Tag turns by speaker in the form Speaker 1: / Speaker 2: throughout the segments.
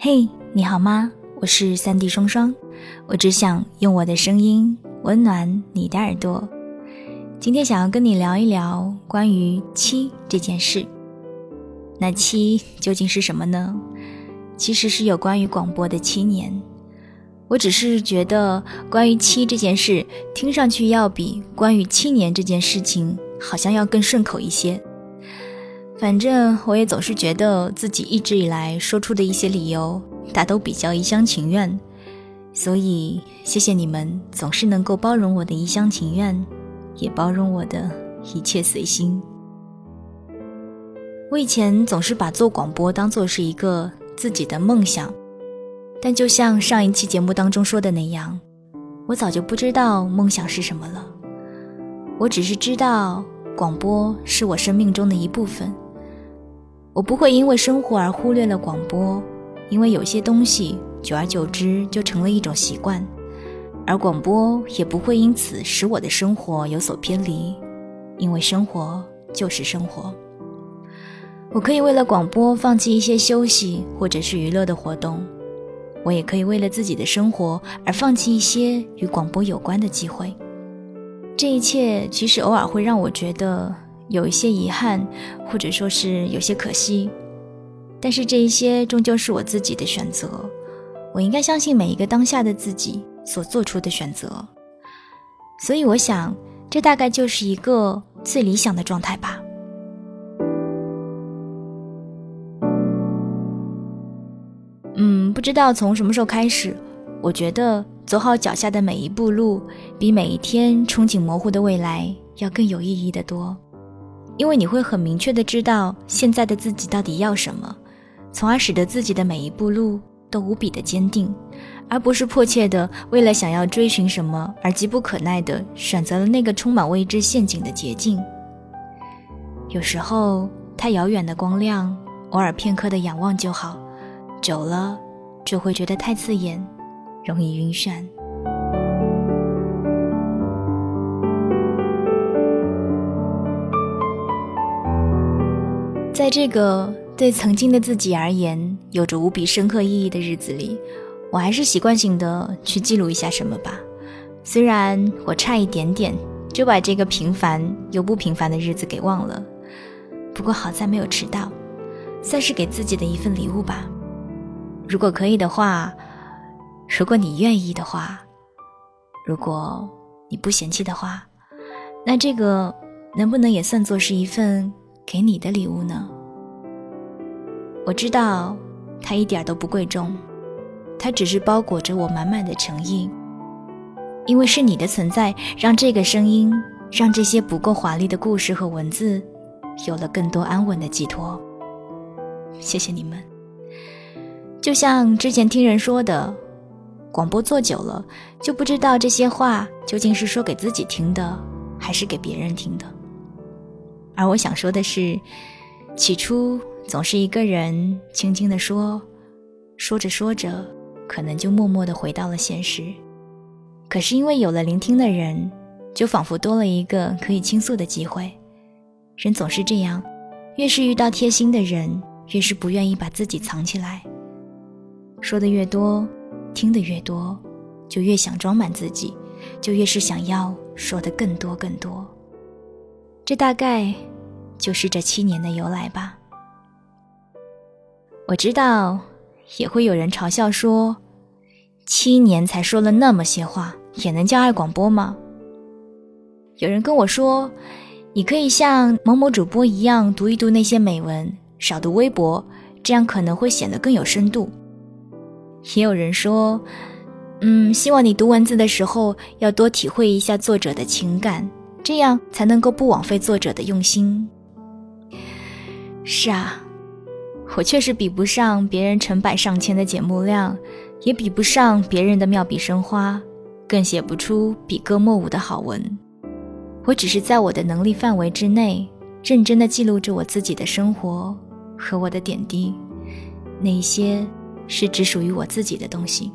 Speaker 1: 嘿，你好吗？我是三 D 双双，我只想用我的声音温暖你的耳朵。今天想要跟你聊一聊关于七这件事。那七究竟是什么呢？其实是有关于广播的七年。我只是觉得，关于七这件事，听上去要比关于七年这件事情好像要更顺口一些。反正我也总是觉得自己一直以来说出的一些理由，大都比较一厢情愿。所以谢谢你们总是能够包容我的一厢情愿，也包容我的一切随心。我以前总是把做广播当做是一个自己的梦想。但就像上一期节目当中说的那样，我早就不知道梦想是什么了。我只是知道广播是我生命中的一部分。我不会因为生活而忽略了广播，因为有些东西久而久之就成了一种习惯，而广播也不会因此使我的生活有所偏离，因为生活就是生活。我可以为了广播放弃一些休息或者是娱乐的活动。我也可以为了自己的生活而放弃一些与广播有关的机会。这一切其实偶尔会让我觉得有一些遗憾，或者说是有些可惜。但是这一些终究是我自己的选择，我应该相信每一个当下的自己所做出的选择。所以我想，这大概就是一个最理想的状态吧。嗯，不知道从什么时候开始，我觉得走好脚下的每一步路，比每一天憧憬模糊的未来要更有意义的多。因为你会很明确的知道现在的自己到底要什么，从而使得自己的每一步路都无比的坚定，而不是迫切的为了想要追寻什么而急不可耐的选择了那个充满未知陷阱的捷径。有时候，太遥远的光亮，偶尔片刻的仰望就好。久了，就会觉得太刺眼，容易晕眩。在这个对曾经的自己而言有着无比深刻意义的日子里，我还是习惯性的去记录一下什么吧。虽然我差一点点就把这个平凡又不平凡的日子给忘了，不过好在没有迟到，算是给自己的一份礼物吧。如果可以的话，如果你愿意的话，如果你不嫌弃的话，那这个能不能也算作是一份给你的礼物呢？我知道它一点都不贵重，它只是包裹着我满满的诚意，因为是你的存在，让这个声音，让这些不够华丽的故事和文字，有了更多安稳的寄托。谢谢你们。就像之前听人说的，广播做久了就不知道这些话究竟是说给自己听的，还是给别人听的。而我想说的是，起初总是一个人轻轻地说，说着说着，可能就默默地回到了现实。可是因为有了聆听的人，就仿佛多了一个可以倾诉的机会。人总是这样，越是遇到贴心的人，越是不愿意把自己藏起来。说的越多，听得越多，就越想装满自己，就越是想要说的更多更多。这大概就是这七年的由来吧。我知道，也会有人嘲笑说，七年才说了那么些话，也能叫爱广播吗？有人跟我说，你可以像某某主播一样读一读那些美文，少读微博，这样可能会显得更有深度。也有人说，嗯，希望你读文字的时候要多体会一下作者的情感，这样才能够不枉费作者的用心。是啊，我确实比不上别人成百上千的节目量，也比不上别人的妙笔生花，更写不出笔歌墨舞的好文。我只是在我的能力范围之内，认真的记录着我自己的生活和我的点滴，那些。是只属于我自己的东西。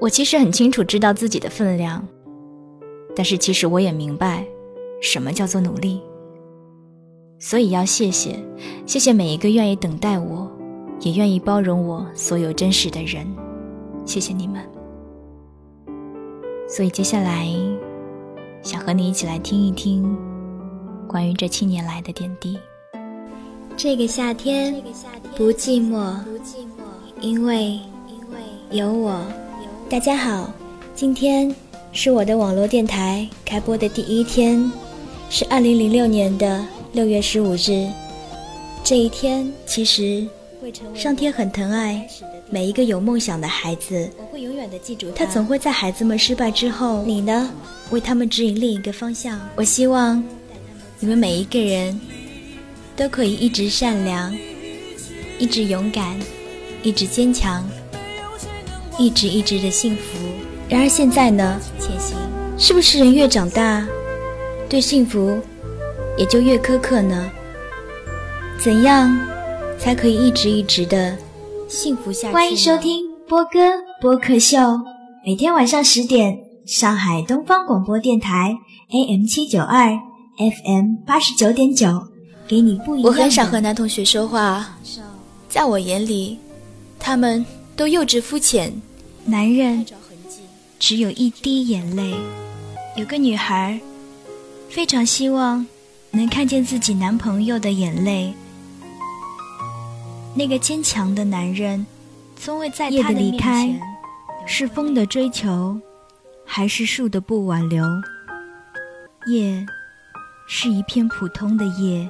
Speaker 1: 我其实很清楚知道自己的分量，但是其实我也明白，什么叫做努力。
Speaker 2: 所以要谢谢，谢谢每一个愿意等待我，也愿意包容我所有真实的人，谢谢你们。所以接下来，想和你一起来听一听关于这七年来的点滴。
Speaker 1: 这个夏天不寂寞，因为有我。大家好，今天是我的网络电台开播的第一天，是二零零六年的六月十五日。这一天，其实上天很疼爱每一个有梦想的孩子。我会永远的记住他。他总会在孩子们失败之后，你呢，为他们指引另一个方向。我希望你们每一个人都可以一直善良，一直勇敢，一直坚强。一直一直的幸福。然而现在呢？前行，是不是人越长大，对幸福也就越苛刻呢？怎样才可以一直一直的幸福下去？欢迎收听波哥播客秀，每天晚上十点，上海东方广播电台 AM 七九二 FM 八十九点九，给你不一样。
Speaker 2: 我很少和男同学说话，在我眼里，他们。都幼稚肤浅，
Speaker 1: 男人只有一滴眼泪。有个女孩非常希望能看见自己男朋友的眼泪。那个坚强的男人从未在他的离开，是风的追求，还是树的不挽留？夜是一片普通的夜，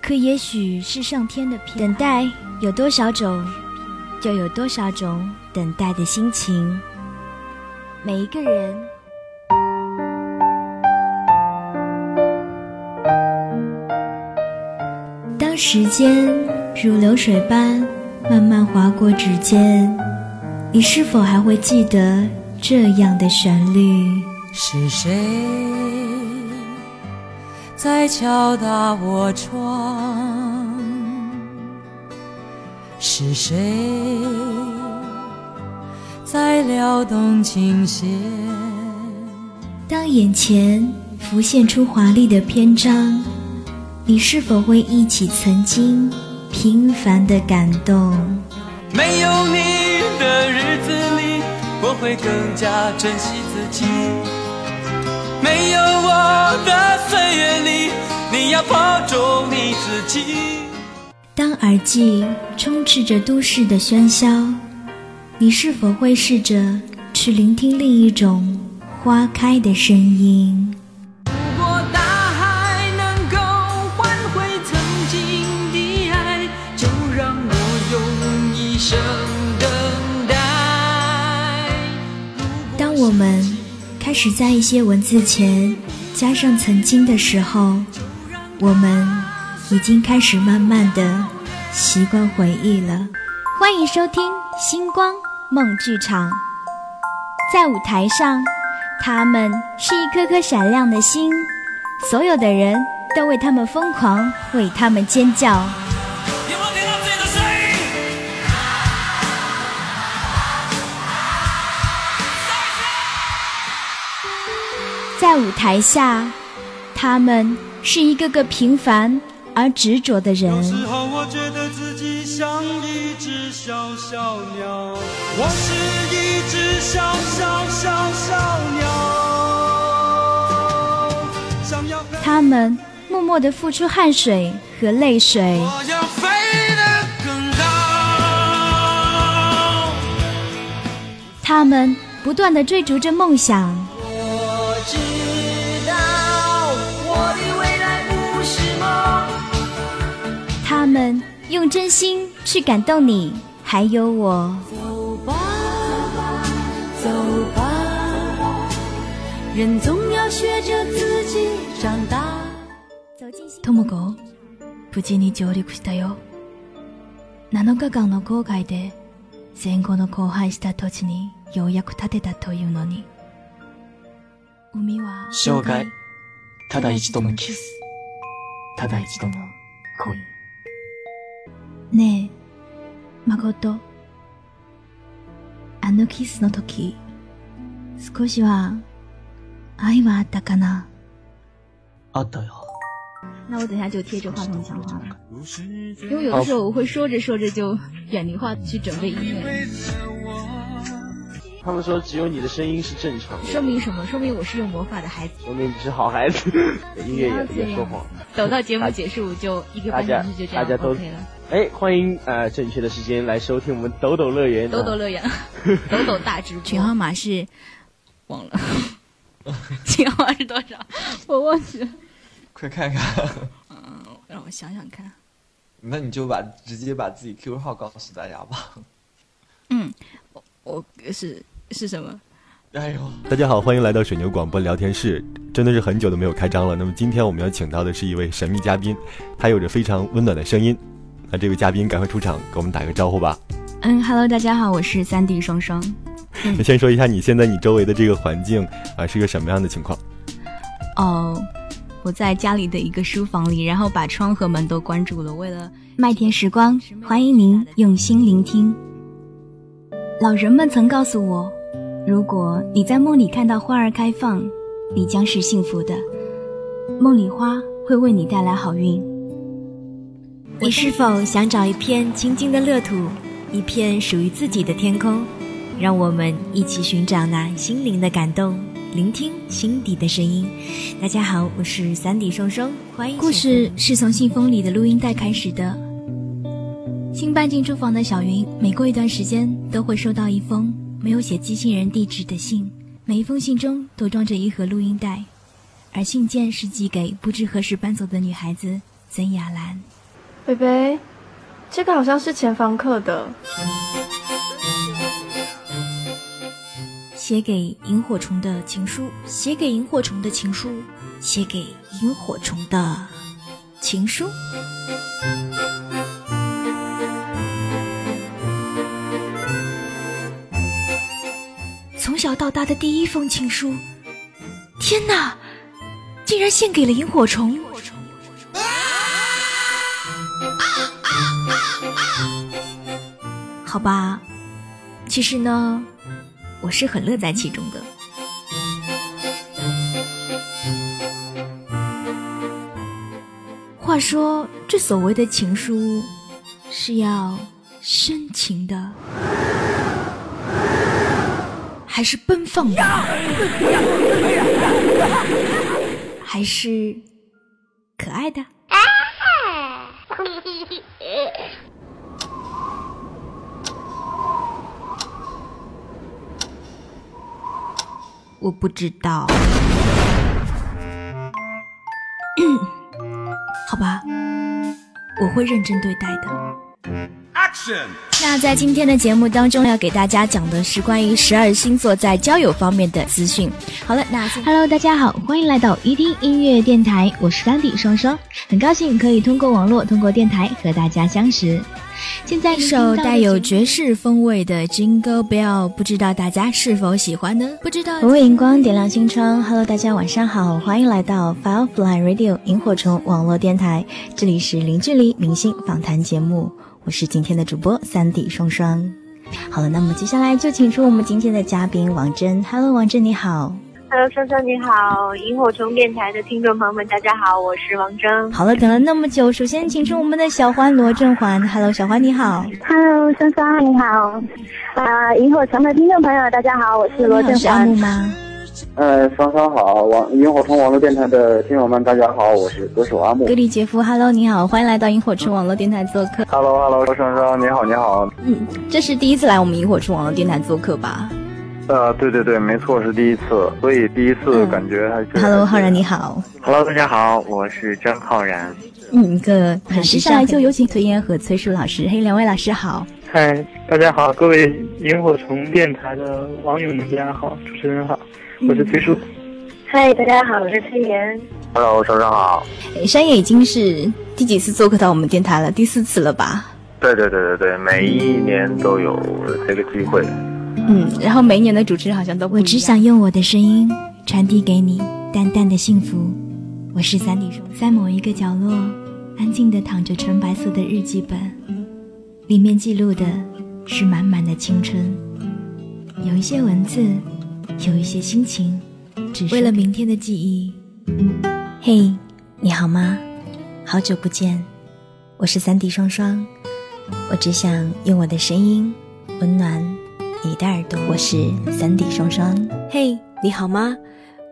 Speaker 1: 可也许是上天的偏等待。有多少种？就有多少种等待的心情。每一个人，当时间如流水般慢慢划过指尖，你是否还会记得这样的旋律？
Speaker 3: 是谁在敲打我窗？是谁在撩动琴弦？
Speaker 1: 当眼前浮现出华丽的篇章，你是否会忆起曾经平凡的感动？
Speaker 3: 没有你的日子里，我会更加珍惜自己。没有我的岁月里，你要保重你自己。
Speaker 1: 当耳际充斥着都市的喧嚣，你是否会试着去聆听另一种花开的声音？
Speaker 3: 如果大海能够换回曾经的爱，就让我用一生等待。
Speaker 1: 当我们开始在一些文字前加上曾经的时候，我们。已经开始慢慢的习惯回忆了。欢迎收听星光梦剧场。在舞台上，他们是一颗颗闪亮的星，所有的人都为他们疯狂，为他们尖叫。在舞台下，他们是一个个平凡。而执着的人。有时候我觉得自己像一只小小鸟，我是一只小小小小鸟。他们默默的付出汗水和泪水。我要飞得更高。他们不断的追逐着梦想。们用真心去感动你，还有我。走吧，走吧，人总要学着自己长大。とも子、無事に上陸したよ。7日間の航海で戦後の荒廃した土地にようやく建てたというのに。海は
Speaker 4: 生涯、ただ一度のキス、ただ一度の恋。
Speaker 1: ねえ、誠。あのキスの時、少しは愛はあったかな
Speaker 4: あったよ。
Speaker 5: 那我等下就贴着话筒讲话了，因为有的时候我会说着说着就远离话去准备音乐。
Speaker 6: 他们说只有你的声音是正常的，
Speaker 5: 说明什么？说明我是有魔法的孩子，
Speaker 6: 说明你是好孩子。音乐也也说谎。
Speaker 5: 等到节目结束就一个半小时就这样 OK 了。
Speaker 6: 哎，欢迎呃正确的时间来收听我们抖抖乐园。
Speaker 5: 抖抖乐园，抖抖大直播。
Speaker 2: 群号码是忘了，
Speaker 5: 群号码是多少？我忘记了。
Speaker 7: 快看看。
Speaker 5: 嗯，让我想想看。
Speaker 7: 那你就把直接把自己 QQ 号告诉大家吧。
Speaker 5: 嗯，我我是。是什么？
Speaker 7: 哎呦！
Speaker 8: 大家好，欢迎来到水牛广播聊天室。真的是很久都没有开张了。那么今天我们要请到的是一位神秘嘉宾，他有着非常温暖的声音。那这位嘉宾赶快出场，给我们打个招呼吧。
Speaker 5: 嗯，Hello，大家好，我是三 D 双双。
Speaker 8: 那先说一下你现在你周围的这个环境啊是一个什么样的情况？
Speaker 5: 哦，我在家里的一个书房里，然后把窗和门都关住了，为了麦田时光，欢迎您用心聆听。老人们曾告诉我，如果你在梦里看到花儿开放，你将是幸福的。梦里花会为你带来好运。
Speaker 1: 你是否想找一片清静的乐土，一片属于自己的天空？让我们一起寻找那心灵的感动，聆听心底的声音。大家好，我是三弟双双，欢迎。
Speaker 5: 故事是从信封里的录音带开始的。新搬进住房的小云，每过一段时间都会收到一封没有写寄信人地址的信，每一封信中都装着一盒录音带，而信件是寄给不知何时搬走的女孩子曾雅兰。
Speaker 9: 北北，这个好像是前房客的，
Speaker 1: 写给萤火虫的情书，写给萤火虫的情书，写给萤火虫的情书。小到大的第一封情书，天哪，竟然献给了萤火虫！好吧，其实呢，我是很乐在其中的。话说，这所谓的情书，是要深情的。还是奔放的，还是可爱的？我不知道。好吧，我会认真对待的。那在今天的节目当中，要给大家讲的是关于十二星座在交友方面的资讯。好了，那
Speaker 5: Hello，大家好，欢迎来到一听音乐电台，我是丹迪双双，很高兴可以通过网络，通过电台和大家相识。现在
Speaker 1: 一首带有爵士风味的 Jingle Bell，不知道大家是否喜欢呢？不知道。
Speaker 5: 我为荧光点亮心窗，Hello，大家晚上好，欢迎来到 Firefly Radio 萤火虫网络电台，这里是零距离明星访谈节目。我是今天的主播三 D 双双。好了，那么接下来就请出我们今天的嘉宾王真。Hello，王真你好。
Speaker 10: Hello，双双你好。萤火虫电台的听众朋友们，大家好，我是王真。
Speaker 5: 好了，等了那么久，首先请出我们的小欢罗振环。Hello，小欢你好。
Speaker 10: Hello，双双你好。啊，萤火虫的听众朋友，大家好，我是罗振环。
Speaker 5: 吗？
Speaker 11: 呃，双双好，网萤火虫网络电台的听友们，大家好，我是歌手阿木。
Speaker 5: 格里杰夫，Hello，你好，欢迎来到萤火虫网络电台做客。
Speaker 11: Hello，Hello，双双你好，你好。
Speaker 5: 嗯，这是第一次来我们萤火虫网络电台做客吧？
Speaker 11: 呃，对对对，没错，是第一次，所以第一次感觉还是。
Speaker 5: Hello，浩然你好。
Speaker 12: Hello，大家好，我是张浩然。
Speaker 5: 嗯，一个很时尚。接下来就有请崔岩和崔树老师，嘿，两位老师好。
Speaker 13: 嗨，大家好，各位萤火虫电台的网友们，大家好，主持人好，我是崔叔。
Speaker 10: 嗨，大家好，我是崔岩。
Speaker 11: Hello，早上好。
Speaker 5: 山野已经是第几次做客到我们电台了？第四次了吧？
Speaker 11: 对对对对对，每一年都有这个机会。
Speaker 5: 嗯，然后每一年的主持人好像都
Speaker 1: 我只想用我的声音传递给你淡淡的幸福。我是三弟，在某一个角落，安静的躺着纯白色的日记本，里面记录的是满满的青春，有一些文字，有一些心情。只为了明天的记忆，嘿，你好吗？好久不见，我是三 D 双双，我只想用我的声音温暖你的耳朵。我是三 D 双双，
Speaker 14: 嘿，你好吗？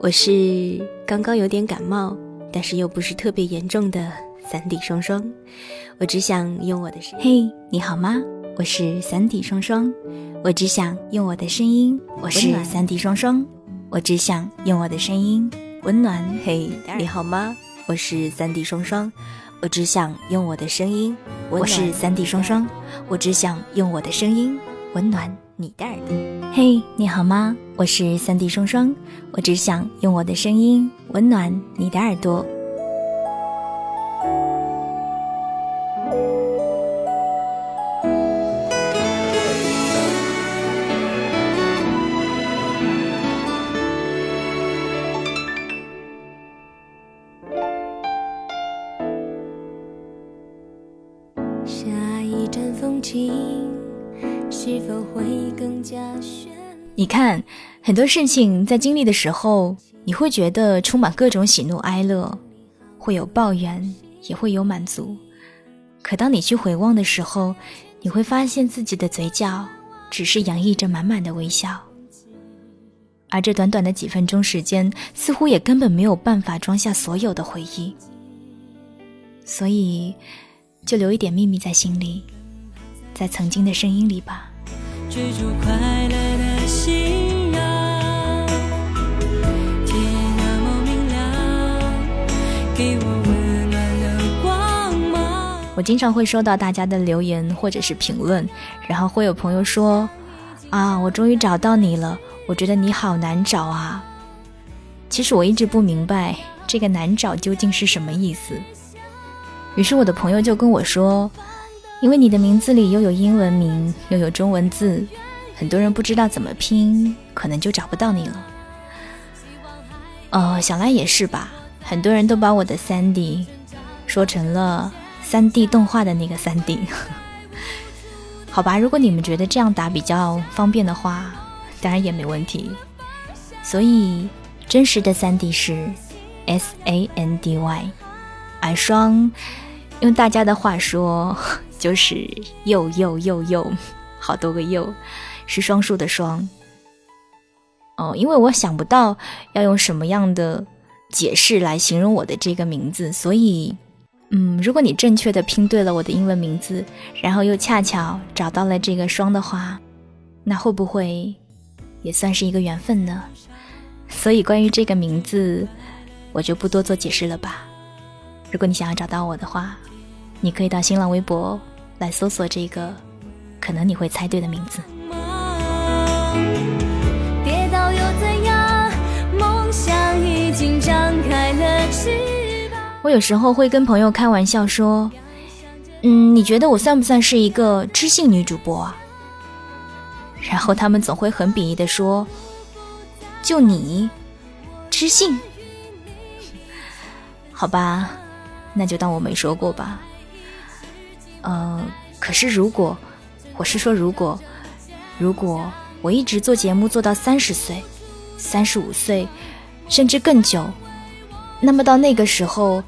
Speaker 14: 我是刚刚有点感冒，但是又不是特别严重的三 D 双双。我只想用我的声。
Speaker 1: 嘿，你好吗？我是三 D 双双，我只想用我的声音。我是三 D 双双，我只想用我的声音温暖。
Speaker 14: 嘿，你好吗？我是三 D 双双，我只想用我的声音。
Speaker 1: 我是三 D 双双，我只想用我的声音温暖你的耳朵。嘿，你好吗？我是三 D 双双，我只想用我的声音温暖你的耳朵。你看，很多事情在经历的时候，你会觉得充满各种喜怒哀乐，会有抱怨，也会有满足。可当你去回望的时候，你会发现自己的嘴角只是洋溢着满满的微笑，而这短短的几分钟时间，似乎也根本没有办法装下所有的回忆。所以，就留一点秘密在心里，在曾经的声音里吧。追逐快乐的信仰，天那么明亮，给我温暖的光芒。我经常会收到大家的留言或者是评论，然后会有朋友说：“啊，我终于找到你了，我觉得你好难找啊。”其实我一直不明白这个难找究竟是什么意思。于是我的朋友就跟我说。因为你的名字里又有英文名又有中文字，很多人不知道怎么拼，可能就找不到你了。哦，想来也是吧，很多人都把我的三 D 说成了三 D 动画的那个三 D。好吧，如果你们觉得这样打比较方便的话，当然也没问题。所以真实的三 D 是 S A N D Y，而双用大家的话说。就是又又又又，好多个又，是双数的双。哦，因为我想不到要用什么样的解释来形容我的这个名字，所以，嗯，如果你正确的拼对了我的英文名字，然后又恰巧找到了这个双的话，那会不会也算是一个缘分呢？所以关于这个名字，我就不多做解释了吧。如果你想要找到我的话，你可以到新浪微博。来搜索这个，可能你会猜对的名字。我有时候会跟朋友开玩笑说：“嗯，你觉得我算不算是一个知性女主播啊？”然后他们总会很鄙夷的说：“就你，知性？好吧，那就当我没说过吧。”呃，可是如果，我是说，如果，如果我一直做节目做到三十岁、三十五岁，甚至更久，那么到那个时候，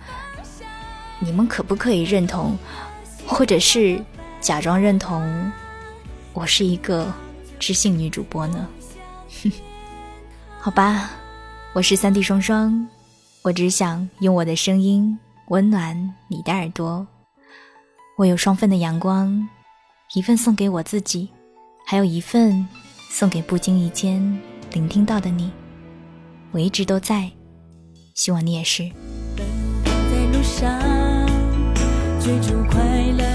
Speaker 1: 你们可不可以认同，或者是假装认同，我是一个知性女主播呢？好吧，我是三 D 双双，我只想用我的声音温暖你的耳朵。我有双份的阳光，一份送给我自己，还有一份送给不经意间聆听到的你。我一直都在，希望你也是。奔跑在路上，追逐快乐